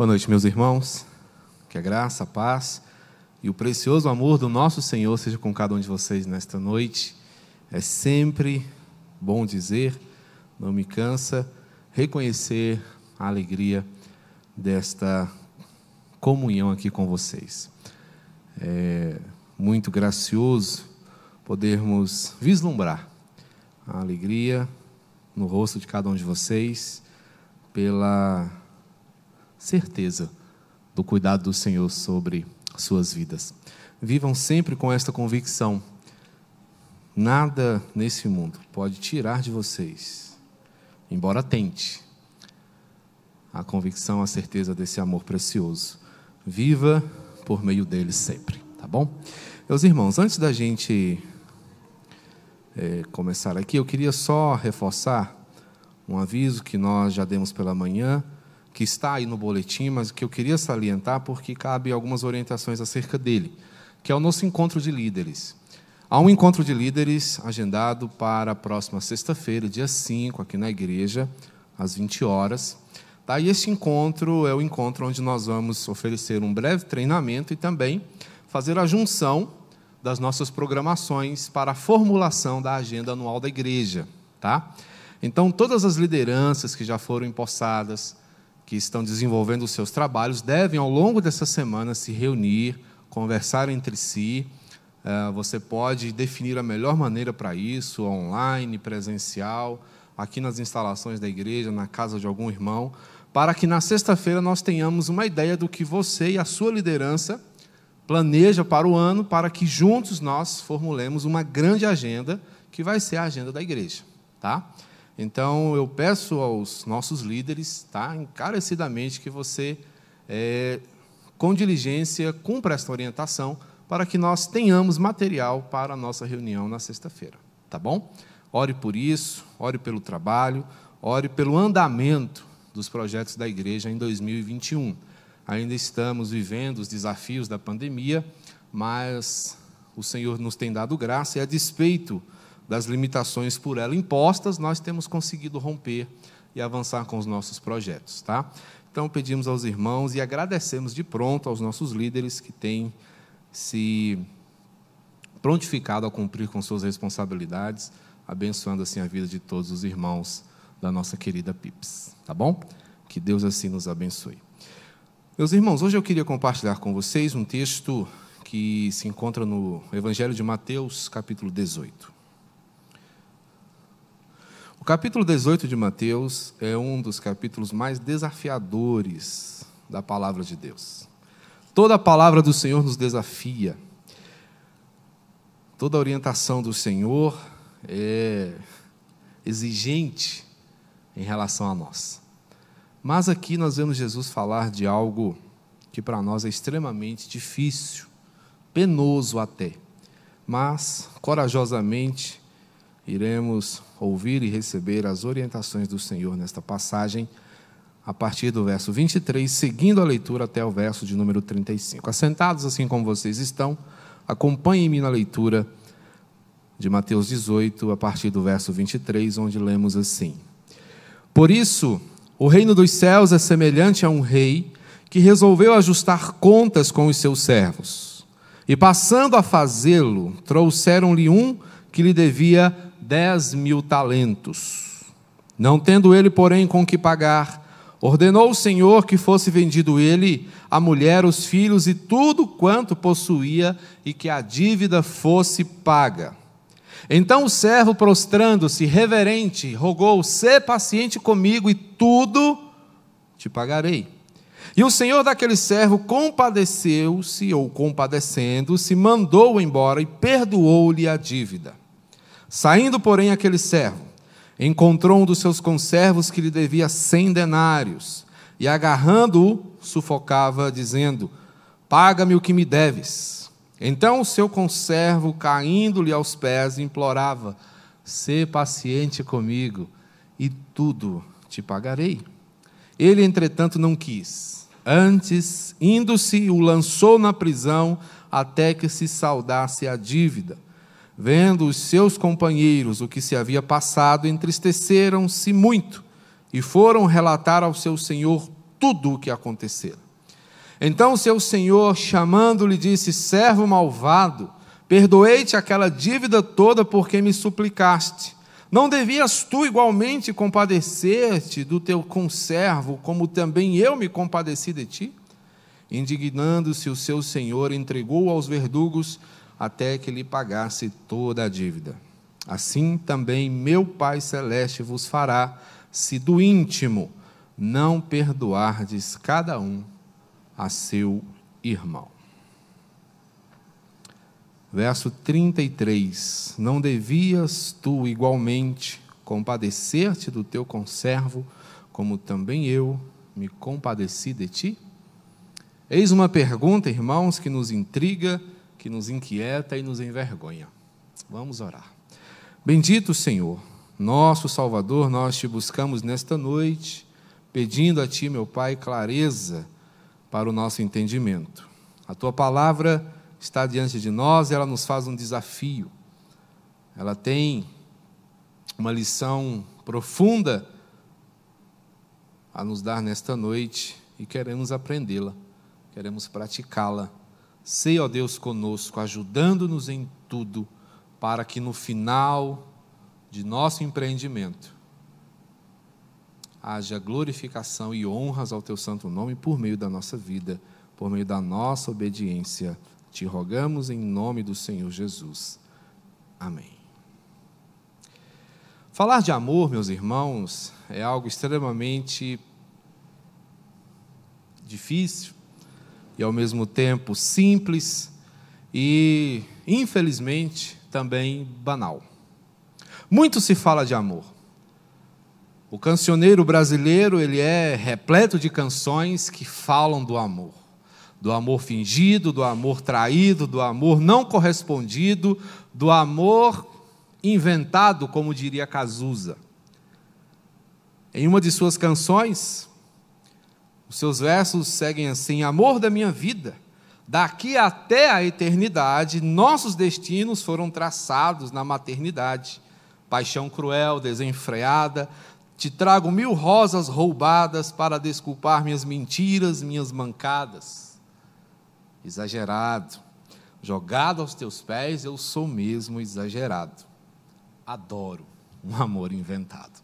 Boa noite, meus irmãos. Que a graça, a paz e o precioso amor do nosso Senhor seja com cada um de vocês nesta noite. É sempre bom dizer, não me cansa, reconhecer a alegria desta comunhão aqui com vocês. É muito gracioso podermos vislumbrar a alegria no rosto de cada um de vocês pela certeza do cuidado do Senhor sobre suas vidas. Vivam sempre com esta convicção: nada nesse mundo pode tirar de vocês, embora tente, a convicção, a certeza desse amor precioso. Viva por meio dele sempre, tá bom? Meus irmãos, antes da gente é, começar aqui, eu queria só reforçar um aviso que nós já demos pela manhã que está aí no boletim, mas que eu queria salientar porque cabe algumas orientações acerca dele, que é o nosso encontro de líderes. Há um encontro de líderes agendado para a próxima sexta-feira, dia 5, aqui na igreja, às 20 horas. Tá? E esse encontro é o encontro onde nós vamos oferecer um breve treinamento e também fazer a junção das nossas programações para a formulação da agenda anual da igreja. Tá? Então, todas as lideranças que já foram empossadas, que estão desenvolvendo os seus trabalhos devem, ao longo dessa semana, se reunir, conversar entre si. Eh, você pode definir a melhor maneira para isso, online, presencial, aqui nas instalações da igreja, na casa de algum irmão, para que na sexta-feira nós tenhamos uma ideia do que você e a sua liderança planeja para o ano, para que juntos nós formulemos uma grande agenda, que vai ser a agenda da igreja. Tá? Então, eu peço aos nossos líderes, tá, encarecidamente, que você, é, com diligência, cumpra esta orientação para que nós tenhamos material para a nossa reunião na sexta-feira. Tá bom? Ore por isso, ore pelo trabalho, ore pelo andamento dos projetos da igreja em 2021. Ainda estamos vivendo os desafios da pandemia, mas o Senhor nos tem dado graça e, a despeito das limitações por ela impostas, nós temos conseguido romper e avançar com os nossos projetos, tá? Então pedimos aos irmãos e agradecemos de pronto aos nossos líderes que têm se prontificado a cumprir com suas responsabilidades, abençoando assim a vida de todos os irmãos da nossa querida PIPS, tá bom? Que Deus assim nos abençoe. Meus irmãos, hoje eu queria compartilhar com vocês um texto que se encontra no Evangelho de Mateus, capítulo 18. Capítulo 18 de Mateus é um dos capítulos mais desafiadores da palavra de Deus. Toda a palavra do Senhor nos desafia. Toda a orientação do Senhor é exigente em relação a nós. Mas aqui nós vemos Jesus falar de algo que para nós é extremamente difícil, penoso até, mas corajosamente iremos ouvir e receber as orientações do Senhor nesta passagem, a partir do verso 23, seguindo a leitura até o verso de número 35. Assentados assim como vocês estão, acompanhem-me na leitura de Mateus 18, a partir do verso 23, onde lemos assim: Por isso, o reino dos céus é semelhante a um rei que resolveu ajustar contas com os seus servos. E passando a fazê-lo, trouxeram-lhe um que lhe devia dez mil talentos. Não tendo ele, porém, com que pagar, ordenou o Senhor que fosse vendido ele, a mulher, os filhos e tudo quanto possuía, e que a dívida fosse paga. Então o servo, prostrando-se, reverente, rogou: Sê paciente comigo e tudo te pagarei. E o senhor daquele servo compadeceu-se, ou compadecendo-se, mandou-o embora e perdoou-lhe a dívida. Saindo, porém, aquele servo, encontrou um dos seus conservos que lhe devia cem denários, e agarrando-o, sufocava, dizendo: Paga-me o que me deves. Então o seu conservo, caindo-lhe aos pés, implorava: Sê paciente comigo, e tudo te pagarei. Ele, entretanto, não quis. Antes, indo-se, o lançou na prisão até que se saudasse a dívida. Vendo os seus companheiros o que se havia passado, entristeceram-se muito e foram relatar ao seu senhor tudo o que acontecera. Então seu senhor, chamando-lhe, disse: Servo malvado, perdoei-te aquela dívida toda porque me suplicaste. Não devias tu igualmente compadecer-te do teu conservo, como também eu me compadeci de ti? Indignando-se o seu senhor, entregou aos verdugos até que lhe pagasse toda a dívida. Assim também meu Pai celeste vos fará, se do íntimo não perdoardes cada um a seu irmão. Verso 33: Não devias tu igualmente compadecer-te do teu conservo, como também eu me compadeci de ti? Eis uma pergunta, irmãos, que nos intriga, que nos inquieta e nos envergonha. Vamos orar. Bendito Senhor, nosso Salvador, nós te buscamos nesta noite, pedindo a Ti, meu Pai, clareza para o nosso entendimento. A Tua palavra está diante de nós e ela nos faz um desafio. Ela tem uma lição profunda a nos dar nesta noite e queremos aprendê-la queremos praticá-la. Sei, ó Deus, conosco, ajudando-nos em tudo, para que no final de nosso empreendimento haja glorificação e honras ao teu santo nome por meio da nossa vida, por meio da nossa obediência. Te rogamos em nome do Senhor Jesus. Amém. Falar de amor, meus irmãos, é algo extremamente difícil, e ao mesmo tempo simples e, infelizmente, também banal. Muito se fala de amor. O cancioneiro brasileiro, ele é repleto de canções que falam do amor. Do amor fingido, do amor traído, do amor não correspondido, do amor inventado, como diria Cazuza. Em uma de suas canções, os seus versos seguem assim: Amor da minha vida, daqui até a eternidade, nossos destinos foram traçados na maternidade. Paixão cruel, desenfreada, te trago mil rosas roubadas para desculpar minhas mentiras, minhas mancadas. Exagerado, jogado aos teus pés, eu sou mesmo exagerado. Adoro um amor inventado.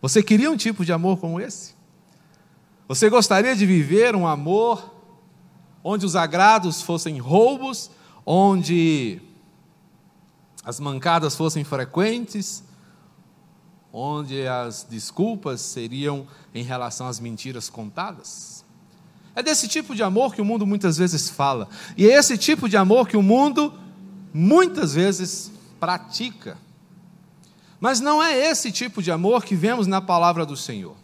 Você queria um tipo de amor como esse? Você gostaria de viver um amor onde os agrados fossem roubos, onde as mancadas fossem frequentes, onde as desculpas seriam em relação às mentiras contadas? É desse tipo de amor que o mundo muitas vezes fala, e é esse tipo de amor que o mundo muitas vezes pratica. Mas não é esse tipo de amor que vemos na palavra do Senhor.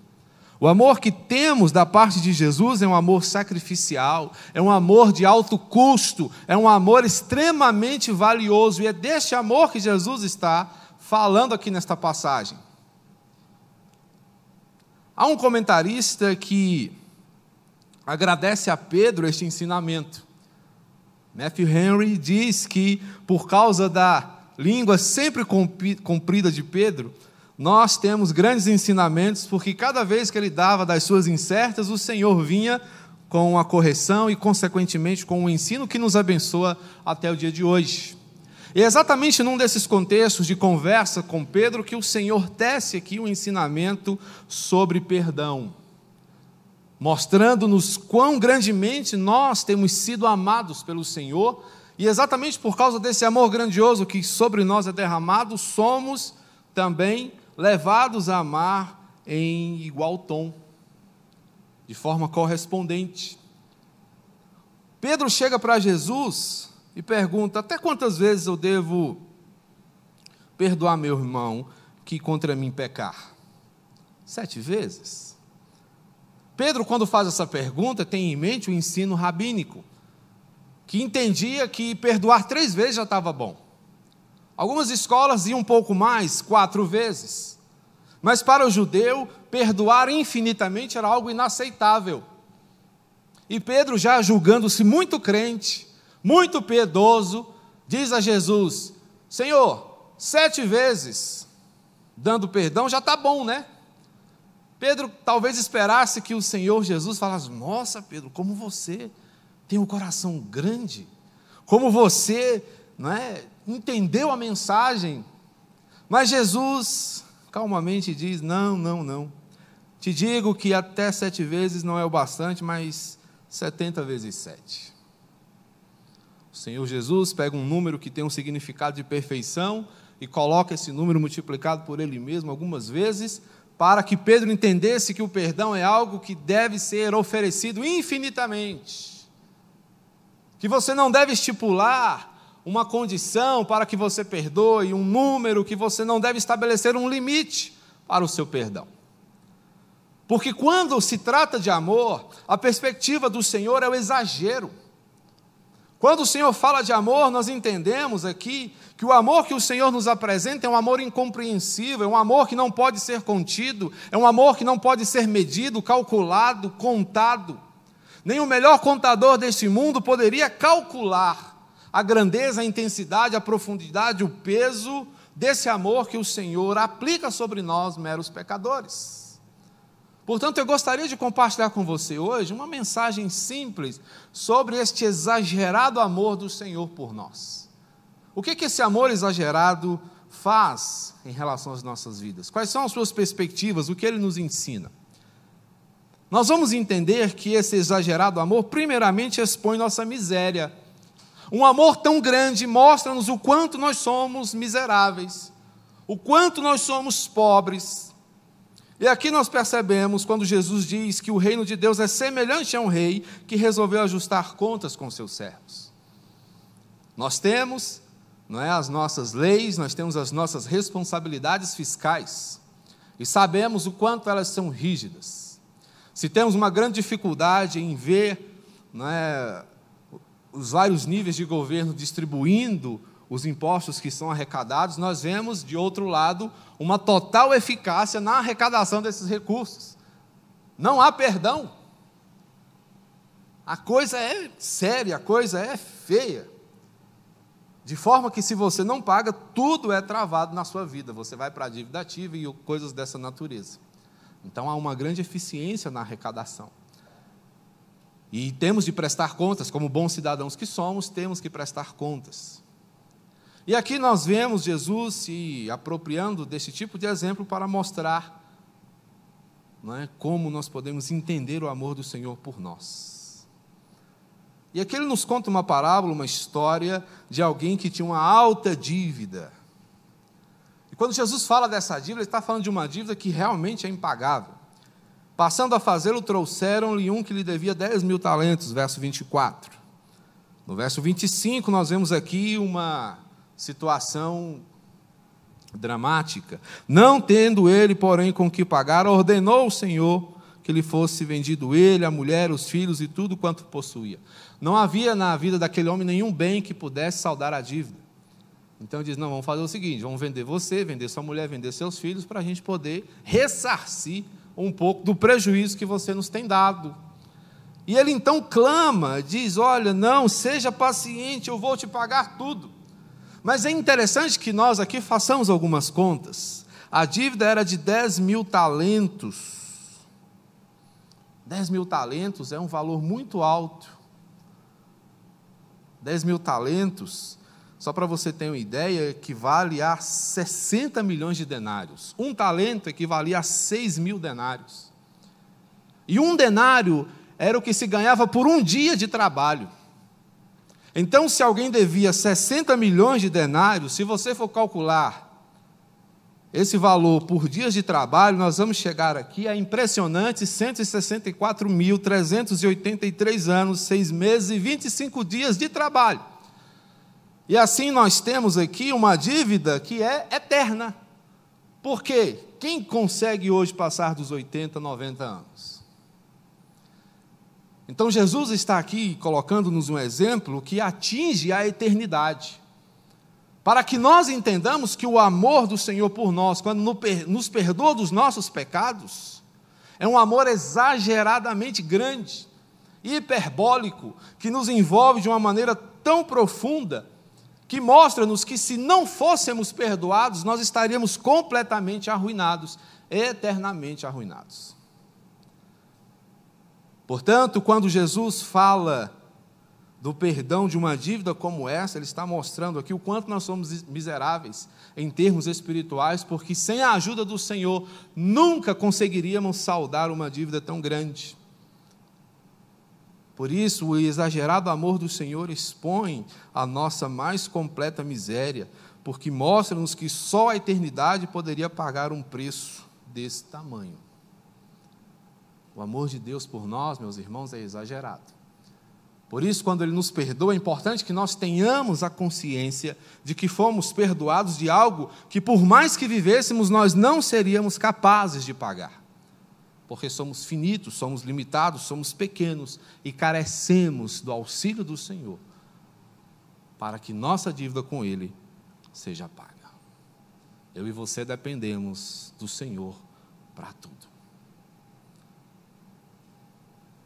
O amor que temos da parte de Jesus é um amor sacrificial, é um amor de alto custo, é um amor extremamente valioso, e é deste amor que Jesus está falando aqui nesta passagem. Há um comentarista que agradece a Pedro este ensinamento. Matthew Henry diz que, por causa da língua sempre comprida de Pedro, nós temos grandes ensinamentos, porque cada vez que ele dava das suas incertas, o Senhor vinha com a correção e, consequentemente, com o ensino que nos abençoa até o dia de hoje. E é exatamente num desses contextos de conversa com Pedro que o Senhor tece aqui um ensinamento sobre perdão, mostrando-nos quão grandemente nós temos sido amados pelo Senhor, e exatamente por causa desse amor grandioso que sobre nós é derramado, somos também levados a amar em igual tom, de forma correspondente. Pedro chega para Jesus e pergunta: Até quantas vezes eu devo perdoar meu irmão que contra mim pecar? Sete vezes? Pedro, quando faz essa pergunta, tem em mente o ensino rabínico, que entendia que perdoar três vezes já estava bom. Algumas escolas iam um pouco mais, quatro vezes. Mas para o judeu, perdoar infinitamente era algo inaceitável. E Pedro, já julgando-se muito crente, muito piedoso, diz a Jesus: Senhor, sete vezes dando perdão já está bom, né? Pedro talvez esperasse que o Senhor Jesus falasse: Nossa, Pedro, como você tem um coração grande, como você não é, entendeu a mensagem. Mas Jesus calmamente diz: Não, não, não. Te digo que até sete vezes não é o bastante, mas setenta vezes sete. O Senhor Jesus pega um número que tem um significado de perfeição e coloca esse número multiplicado por ele mesmo algumas vezes, para que Pedro entendesse que o perdão é algo que deve ser oferecido infinitamente. Que você não deve estipular uma condição para que você perdoe, um número, que você não deve estabelecer um limite para o seu perdão. Porque quando se trata de amor, a perspectiva do Senhor é o exagero. Quando o Senhor fala de amor, nós entendemos aqui que o amor que o Senhor nos apresenta é um amor incompreensível, é um amor que não pode ser contido, é um amor que não pode ser medido, calculado, contado. Nem o melhor contador deste mundo poderia calcular a grandeza, a intensidade, a profundidade, o peso desse amor que o Senhor aplica sobre nós, meros pecadores. Portanto, eu gostaria de compartilhar com você hoje uma mensagem simples sobre este exagerado amor do Senhor por nós. O que, que esse amor exagerado faz em relação às nossas vidas? Quais são as suas perspectivas? O que ele nos ensina? Nós vamos entender que esse exagerado amor, primeiramente, expõe nossa miséria. Um amor tão grande mostra-nos o quanto nós somos miseráveis, o quanto nós somos pobres, e aqui nós percebemos quando Jesus diz que o reino de Deus é semelhante a um rei que resolveu ajustar contas com seus servos. Nós temos não é, as nossas leis, nós temos as nossas responsabilidades fiscais e sabemos o quanto elas são rígidas. Se temos uma grande dificuldade em ver não é, os vários níveis de governo distribuindo os impostos que são arrecadados, nós vemos, de outro lado, uma total eficácia na arrecadação desses recursos. Não há perdão. A coisa é séria, a coisa é feia. De forma que, se você não paga, tudo é travado na sua vida. Você vai para a dívida ativa e coisas dessa natureza. Então, há uma grande eficiência na arrecadação. E temos de prestar contas, como bons cidadãos que somos, temos que prestar contas. E aqui nós vemos Jesus se apropriando desse tipo de exemplo para mostrar é, como nós podemos entender o amor do Senhor por nós. E aqui ele nos conta uma parábola, uma história de alguém que tinha uma alta dívida. E quando Jesus fala dessa dívida, ele está falando de uma dívida que realmente é impagável. Passando a fazê-lo, trouxeram-lhe um que lhe devia 10 mil talentos, verso 24. No verso 25, nós vemos aqui uma situação dramática. Não tendo ele, porém, com que pagar, ordenou o Senhor que lhe fosse vendido ele, a mulher, os filhos e tudo quanto possuía. Não havia na vida daquele homem nenhum bem que pudesse saldar a dívida. Então diz: não, vamos fazer o seguinte: vamos vender você, vender sua mulher, vender seus filhos, para a gente poder ressarcir um pouco do prejuízo que você nos tem dado. E ele então clama, diz: Olha, não, seja paciente, eu vou te pagar tudo. Mas é interessante que nós aqui façamos algumas contas. A dívida era de 10 mil talentos. 10 mil talentos é um valor muito alto. 10 mil talentos, só para você ter uma ideia, equivale a 60 milhões de denários. Um talento equivalia a 6 mil denários. E um denário era o que se ganhava por um dia de trabalho. Então, se alguém devia 60 milhões de denários, se você for calcular esse valor por dias de trabalho, nós vamos chegar aqui a impressionantes 164.383 anos, 6 meses e 25 dias de trabalho. E assim nós temos aqui uma dívida que é eterna. Por quê? Quem consegue hoje passar dos 80, 90 anos? Então Jesus está aqui colocando-nos um exemplo que atinge a eternidade. Para que nós entendamos que o amor do Senhor por nós, quando nos perdoa dos nossos pecados, é um amor exageradamente grande, hiperbólico, que nos envolve de uma maneira tão profunda, que mostra-nos que se não fôssemos perdoados, nós estaríamos completamente arruinados. eternamente arruinados. Portanto, quando Jesus fala do perdão de uma dívida como essa, ele está mostrando aqui o quanto nós somos miseráveis em termos espirituais, porque sem a ajuda do Senhor nunca conseguiríamos saldar uma dívida tão grande. Por isso, o exagerado amor do Senhor expõe a nossa mais completa miséria, porque mostra-nos que só a eternidade poderia pagar um preço desse tamanho. O amor de Deus por nós, meus irmãos, é exagerado. Por isso, quando Ele nos perdoa, é importante que nós tenhamos a consciência de que fomos perdoados de algo que, por mais que vivêssemos, nós não seríamos capazes de pagar. Porque somos finitos, somos limitados, somos pequenos e carecemos do auxílio do Senhor para que nossa dívida com Ele seja paga. Eu e você dependemos do Senhor para tudo.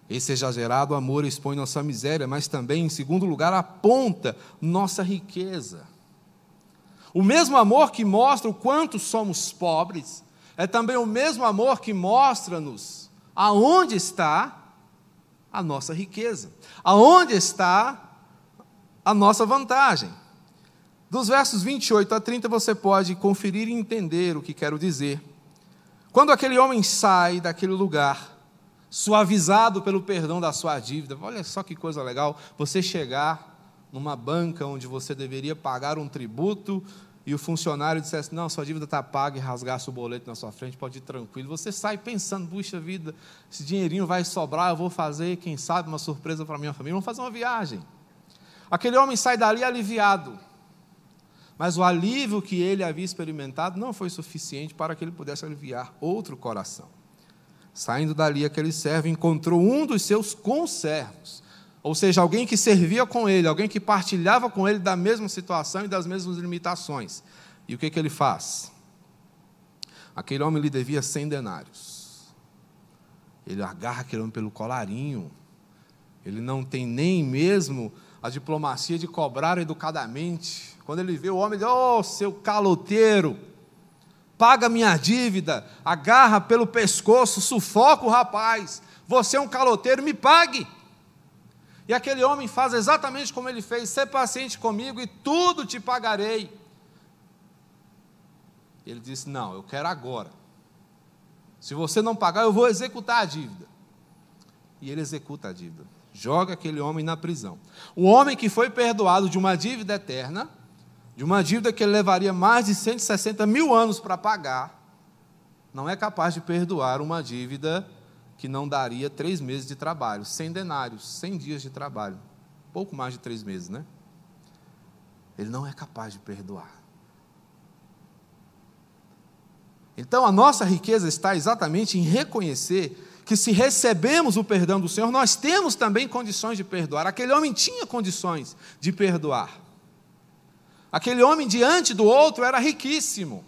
Esse exagerado amor expõe nossa miséria, mas também, em segundo lugar, aponta nossa riqueza. O mesmo amor que mostra o quanto somos pobres, é também o mesmo amor que mostra-nos aonde está a nossa riqueza, aonde está a nossa vantagem. Dos versos 28 a 30 você pode conferir e entender o que quero dizer. Quando aquele homem sai daquele lugar, suavizado pelo perdão da sua dívida. Olha só que coisa legal, você chegar numa banca onde você deveria pagar um tributo e o funcionário dissesse: Não, sua dívida está paga e rasgasse o boleto na sua frente, pode ir tranquilo. Você sai pensando: Puxa vida, esse dinheirinho vai sobrar, eu vou fazer, quem sabe, uma surpresa para minha família, vamos fazer uma viagem. Aquele homem sai dali aliviado. Mas o alívio que ele havia experimentado não foi suficiente para que ele pudesse aliviar outro coração. Saindo dali, aquele servo encontrou um dos seus conservos, ou seja, alguém que servia com ele, alguém que partilhava com ele da mesma situação e das mesmas limitações. E o que, que ele faz? Aquele homem lhe devia cem denários. Ele agarra aquele homem pelo colarinho. Ele não tem nem mesmo a diplomacia de cobrar educadamente. Quando ele vê o homem, ele diz: Oh, seu caloteiro! paga minha dívida, agarra pelo pescoço, sufoca o rapaz, você é um caloteiro, me pague. E aquele homem faz exatamente como ele fez: ser paciente comigo e tudo te pagarei. Ele disse: Não, eu quero agora. Se você não pagar, eu vou executar a dívida. E ele executa a dívida. Joga aquele homem na prisão. O homem que foi perdoado de uma dívida eterna, de uma dívida que ele levaria mais de 160 mil anos para pagar, não é capaz de perdoar uma dívida que não daria três meses de trabalho, 100 denários, 100 dias de trabalho, pouco mais de três meses, né? Ele não é capaz de perdoar. Então a nossa riqueza está exatamente em reconhecer que se recebemos o perdão do Senhor, nós temos também condições de perdoar. Aquele homem tinha condições de perdoar. Aquele homem diante do outro era riquíssimo.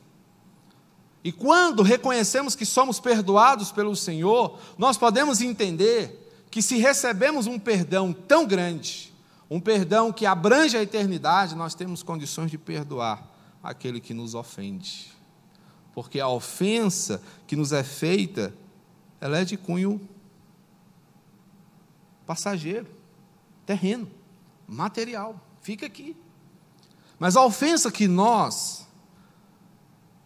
E quando reconhecemos que somos perdoados pelo Senhor, nós podemos entender que se recebemos um perdão tão grande, um perdão que abrange a eternidade, nós temos condições de perdoar aquele que nos ofende. Porque a ofensa que nos é feita, ela é de cunho passageiro, terreno, material. Fica aqui. Mas a ofensa que nós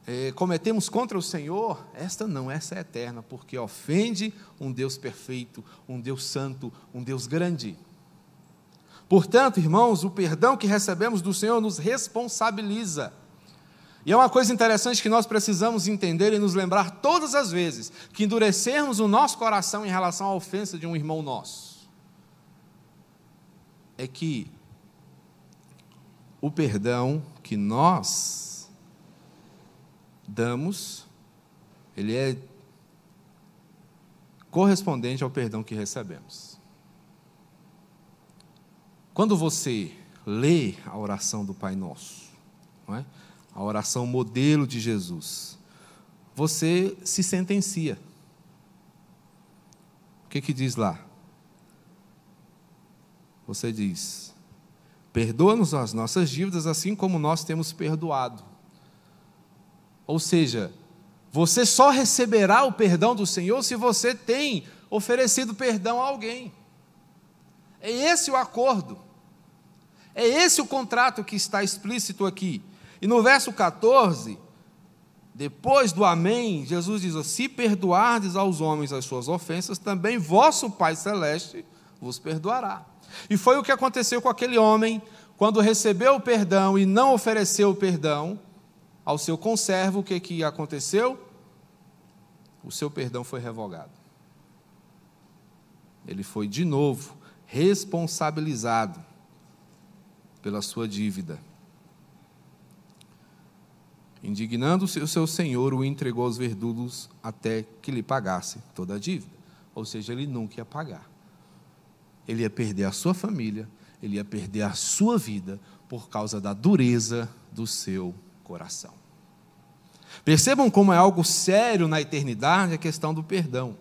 é, cometemos contra o Senhor, esta não, essa é eterna, porque ofende um Deus perfeito, um Deus santo, um Deus grande. Portanto, irmãos, o perdão que recebemos do Senhor nos responsabiliza. E é uma coisa interessante que nós precisamos entender e nos lembrar todas as vezes que endurecermos o nosso coração em relação à ofensa de um irmão nosso. É que o perdão que nós damos, ele é correspondente ao perdão que recebemos. Quando você lê a oração do Pai Nosso, é? a oração modelo de Jesus, você se sentencia. O que, que diz lá? Você diz: Perdoa-nos as nossas dívidas, assim como nós temos perdoado. Ou seja, Você só receberá o perdão do Senhor se você tem oferecido perdão a alguém. É esse o acordo. É esse o contrato que está explícito aqui. E no verso 14, depois do Amém, Jesus diz: Se perdoardes aos homens as suas ofensas, também vosso Pai Celeste vos perdoará. E foi o que aconteceu com aquele homem, quando recebeu o perdão e não ofereceu o perdão ao seu conservo, o que, que aconteceu? O seu perdão foi revogado. Ele foi de novo responsabilizado pela sua dívida. Indignando-se o seu senhor, o entregou aos verdugos até que lhe pagasse toda a dívida. Ou seja, ele nunca ia pagar. Ele ia perder a sua família, ele ia perder a sua vida por causa da dureza do seu coração. Percebam como é algo sério na eternidade a questão do perdão.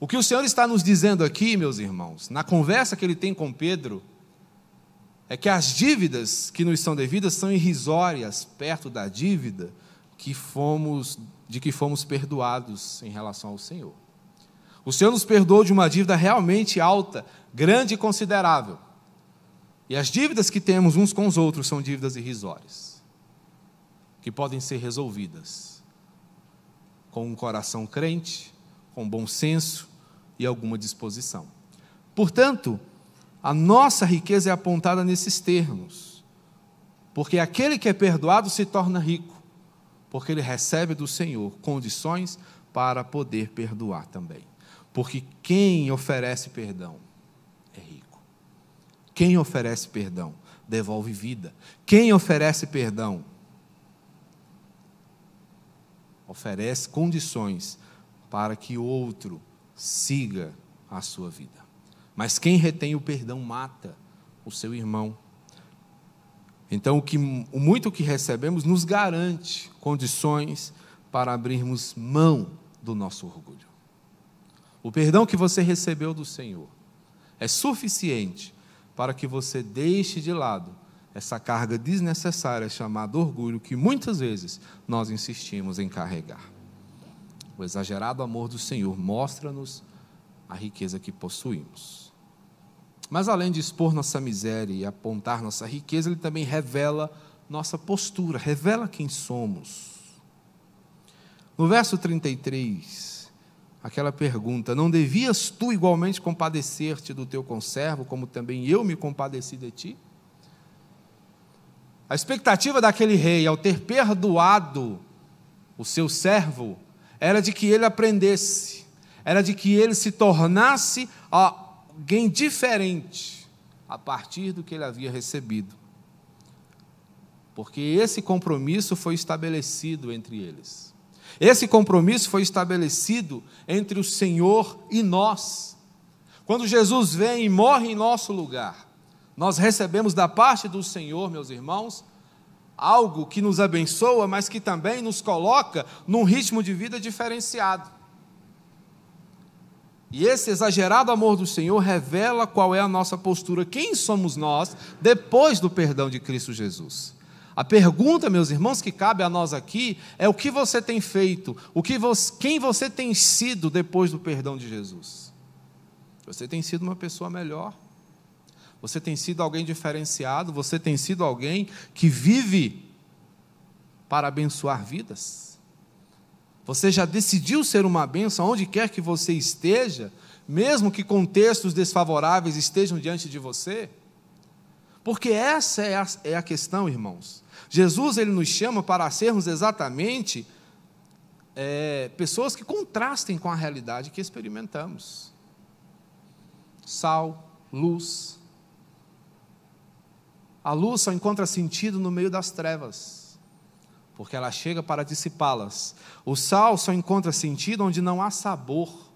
O que o Senhor está nos dizendo aqui, meus irmãos, na conversa que ele tem com Pedro, é que as dívidas que nos são devidas são irrisórias perto da dívida que fomos de que fomos perdoados em relação ao Senhor. O Senhor nos perdoou de uma dívida realmente alta, grande e considerável. E as dívidas que temos uns com os outros são dívidas irrisórias, que podem ser resolvidas com um coração crente, com bom senso e alguma disposição. Portanto, a nossa riqueza é apontada nesses termos. Porque aquele que é perdoado se torna rico, porque ele recebe do Senhor condições para poder perdoar também. Porque quem oferece perdão é rico. Quem oferece perdão devolve vida. Quem oferece perdão oferece condições para que outro siga a sua vida. Mas quem retém o perdão mata o seu irmão. Então, o, que, o muito que recebemos nos garante condições para abrirmos mão do nosso orgulho. O perdão que você recebeu do Senhor é suficiente para que você deixe de lado essa carga desnecessária chamada orgulho que muitas vezes nós insistimos em carregar. O exagerado amor do Senhor mostra-nos a riqueza que possuímos. Mas além de expor nossa miséria e apontar nossa riqueza, ele também revela nossa postura, revela quem somos. No verso 33, aquela pergunta: Não devias tu igualmente compadecer-te do teu conservo, como também eu me compadeci de ti? A expectativa daquele rei, ao ter perdoado o seu servo, era de que ele aprendesse, era de que ele se tornasse alguém diferente a partir do que ele havia recebido. Porque esse compromisso foi estabelecido entre eles. Esse compromisso foi estabelecido entre o Senhor e nós. Quando Jesus vem e morre em nosso lugar, nós recebemos da parte do Senhor, meus irmãos, algo que nos abençoa, mas que também nos coloca num ritmo de vida diferenciado. E esse exagerado amor do Senhor revela qual é a nossa postura, quem somos nós depois do perdão de Cristo Jesus. A pergunta, meus irmãos, que cabe a nós aqui é o que você tem feito, o que você, quem você tem sido depois do perdão de Jesus. Você tem sido uma pessoa melhor. Você tem sido alguém diferenciado, você tem sido alguém que vive para abençoar vidas. Você já decidiu ser uma bênção onde quer que você esteja, mesmo que contextos desfavoráveis estejam diante de você? Porque essa é a, é a questão, irmãos. Jesus ele nos chama para sermos exatamente é, pessoas que contrastem com a realidade que experimentamos. Sal, luz. A luz só encontra sentido no meio das trevas porque ela chega para dissipá-las. O sal só encontra sentido onde não há sabor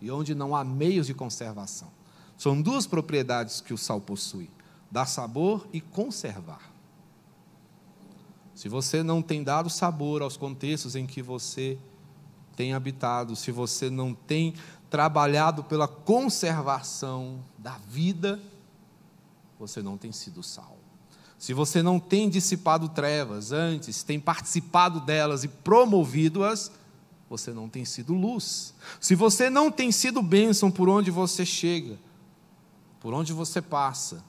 e onde não há meios de conservação. São duas propriedades que o sal possui: dar sabor e conservar. Se você não tem dado sabor aos contextos em que você tem habitado, se você não tem trabalhado pela conservação da vida, você não tem sido sal. Se você não tem dissipado trevas antes, tem participado delas e promovido-as, você não tem sido luz. Se você não tem sido bênção por onde você chega, por onde você passa,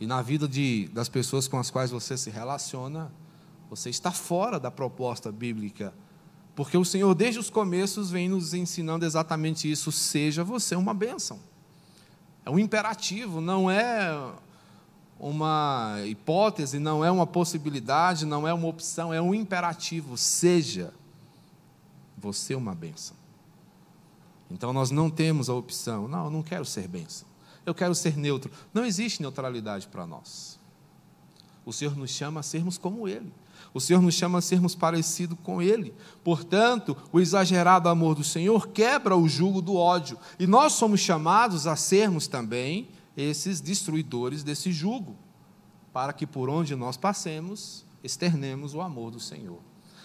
e na vida de, das pessoas com as quais você se relaciona, você está fora da proposta bíblica. Porque o Senhor, desde os começos, vem nos ensinando exatamente isso: seja você uma bênção. É um imperativo, não é uma hipótese, não é uma possibilidade, não é uma opção, é um imperativo. Seja você uma bênção. Então nós não temos a opção, não, eu não quero ser bênção, eu quero ser neutro. Não existe neutralidade para nós. O Senhor nos chama a sermos como Ele. O Senhor nos chama a sermos parecidos com Ele. Portanto, o exagerado amor do Senhor quebra o jugo do ódio. E nós somos chamados a sermos também esses destruidores desse jugo, para que por onde nós passemos, externemos o amor do Senhor.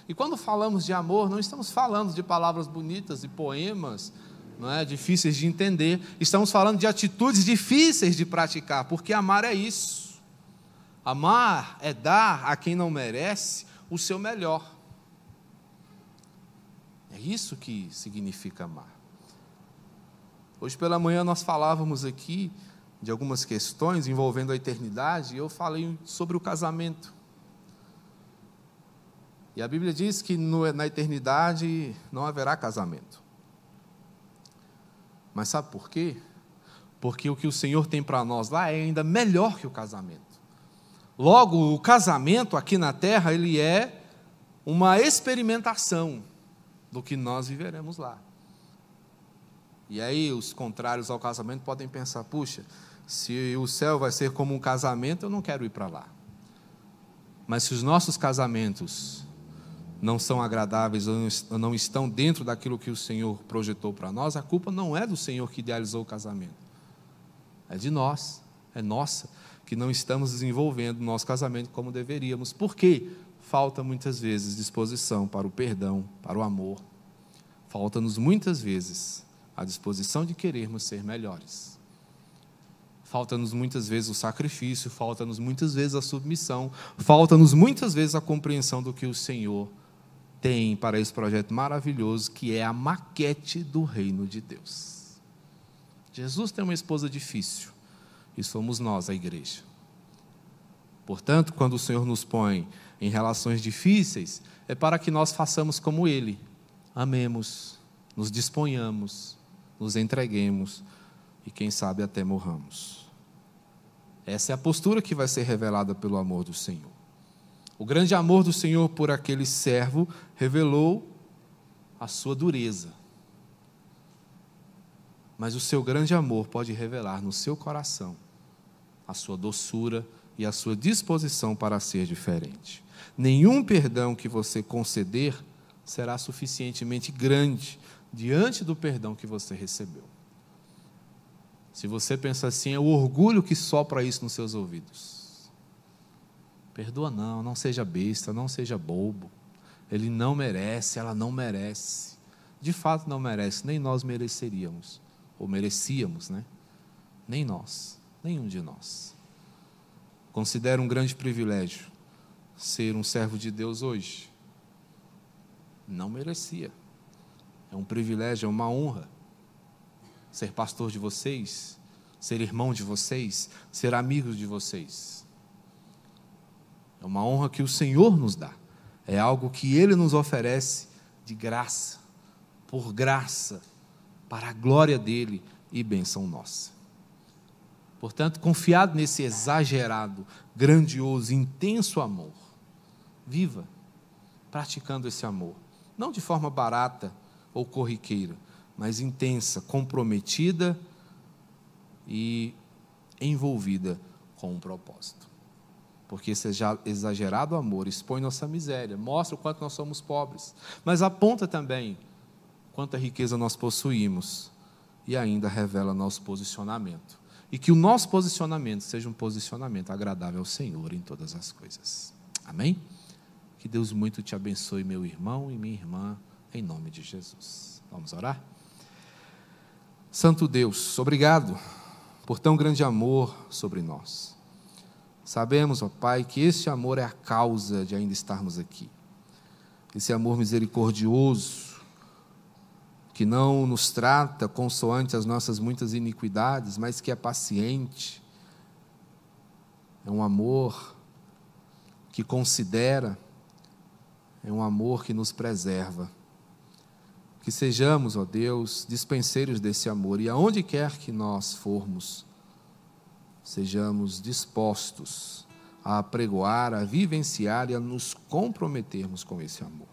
E quando falamos de amor, não estamos falando de palavras bonitas e poemas não é, difíceis de entender, estamos falando de atitudes difíceis de praticar, porque amar é isso. Amar é dar a quem não merece o seu melhor. É isso que significa amar. Hoje pela manhã nós falávamos aqui de algumas questões envolvendo a eternidade, eu falei sobre o casamento. E a Bíblia diz que no, na eternidade não haverá casamento. Mas sabe por quê? Porque o que o Senhor tem para nós lá é ainda melhor que o casamento. Logo, o casamento aqui na terra, ele é uma experimentação do que nós viveremos lá. E aí, os contrários ao casamento podem pensar: puxa, se o céu vai ser como um casamento, eu não quero ir para lá. Mas se os nossos casamentos não são agradáveis ou não estão dentro daquilo que o Senhor projetou para nós, a culpa não é do Senhor que idealizou o casamento. É de nós, é nossa, que não estamos desenvolvendo o nosso casamento como deveríamos. Por quê? Falta muitas vezes disposição para o perdão, para o amor. Falta-nos muitas vezes a disposição de querermos ser melhores. Falta-nos muitas vezes o sacrifício, falta-nos muitas vezes a submissão, falta-nos muitas vezes a compreensão do que o Senhor tem para esse projeto maravilhoso que é a maquete do reino de Deus. Jesus tem uma esposa difícil e somos nós, a igreja. Portanto, quando o Senhor nos põe em relações difíceis, é para que nós façamos como Ele, amemos, nos disponhamos, nos entreguemos e, quem sabe, até morramos. Essa é a postura que vai ser revelada pelo amor do Senhor. O grande amor do Senhor por aquele servo revelou a sua dureza. Mas o seu grande amor pode revelar no seu coração a sua doçura e a sua disposição para ser diferente. Nenhum perdão que você conceder será suficientemente grande diante do perdão que você recebeu. Se você pensa assim, é o orgulho que sopra isso nos seus ouvidos. Perdoa não, não seja besta, não seja bobo. Ele não merece, ela não merece. De fato não merece, nem nós mereceríamos, ou merecíamos, né? Nem nós, nenhum de nós. Considero um grande privilégio ser um servo de Deus hoje. Não merecia. É um privilégio, é uma honra ser pastor de vocês, ser irmão de vocês, ser amigo de vocês. É uma honra que o Senhor nos dá, é algo que Ele nos oferece de graça, por graça, para a glória dEle e bênção nossa. Portanto, confiado nesse exagerado, grandioso, intenso amor, viva praticando esse amor, não de forma barata ou corriqueira, mas intensa, comprometida e envolvida com um propósito. Porque esse exagerado amor expõe nossa miséria, mostra o quanto nós somos pobres, mas aponta também quanta riqueza nós possuímos e ainda revela nosso posicionamento. E que o nosso posicionamento seja um posicionamento agradável ao Senhor em todas as coisas. Amém? Que Deus muito te abençoe, meu irmão e minha irmã, em nome de Jesus. Vamos orar? Santo Deus, obrigado por tão grande amor sobre nós. Sabemos, ó Pai, que esse amor é a causa de ainda estarmos aqui. Esse amor misericordioso, que não nos trata consoante as nossas muitas iniquidades, mas que é paciente. É um amor que considera, é um amor que nos preserva. Que sejamos, ó Deus, dispenseiros desse amor e aonde quer que nós formos, sejamos dispostos a apregoar, a vivenciar e a nos comprometermos com esse amor.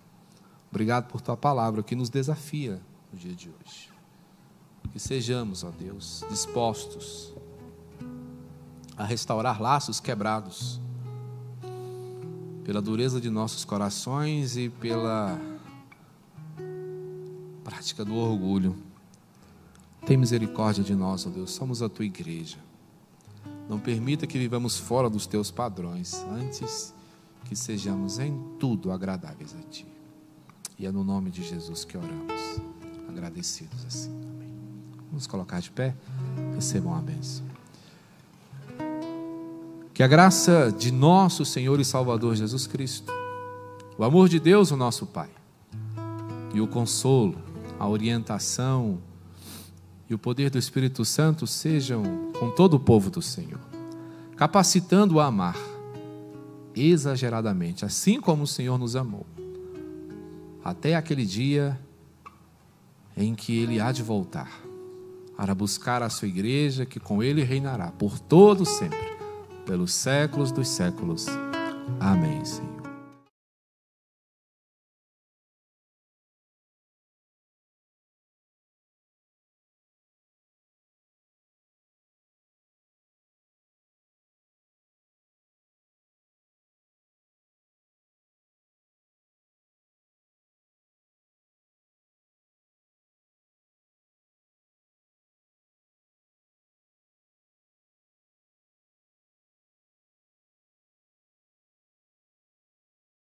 Obrigado por tua palavra que nos desafia no dia de hoje. Que sejamos, ó Deus, dispostos a restaurar laços quebrados pela dureza de nossos corações e pela prática do orgulho. Tem misericórdia de nós, ó Deus, somos a tua igreja. Não permita que vivamos fora dos teus padrões, antes que sejamos em tudo agradáveis a ti. E é no nome de Jesus que oramos, agradecidos assim. Amém. Vamos colocar de pé, recebam a bênção. Que a graça de nosso Senhor e Salvador Jesus Cristo, o amor de Deus, o nosso Pai, e o consolo, a orientação e o poder do Espírito Santo sejam com todo o povo do Senhor, capacitando a amar exageradamente, assim como o Senhor nos amou, até aquele dia em que Ele há de voltar para buscar a sua igreja, que com Ele reinará por todo sempre, pelos séculos dos séculos. Amém, Senhor.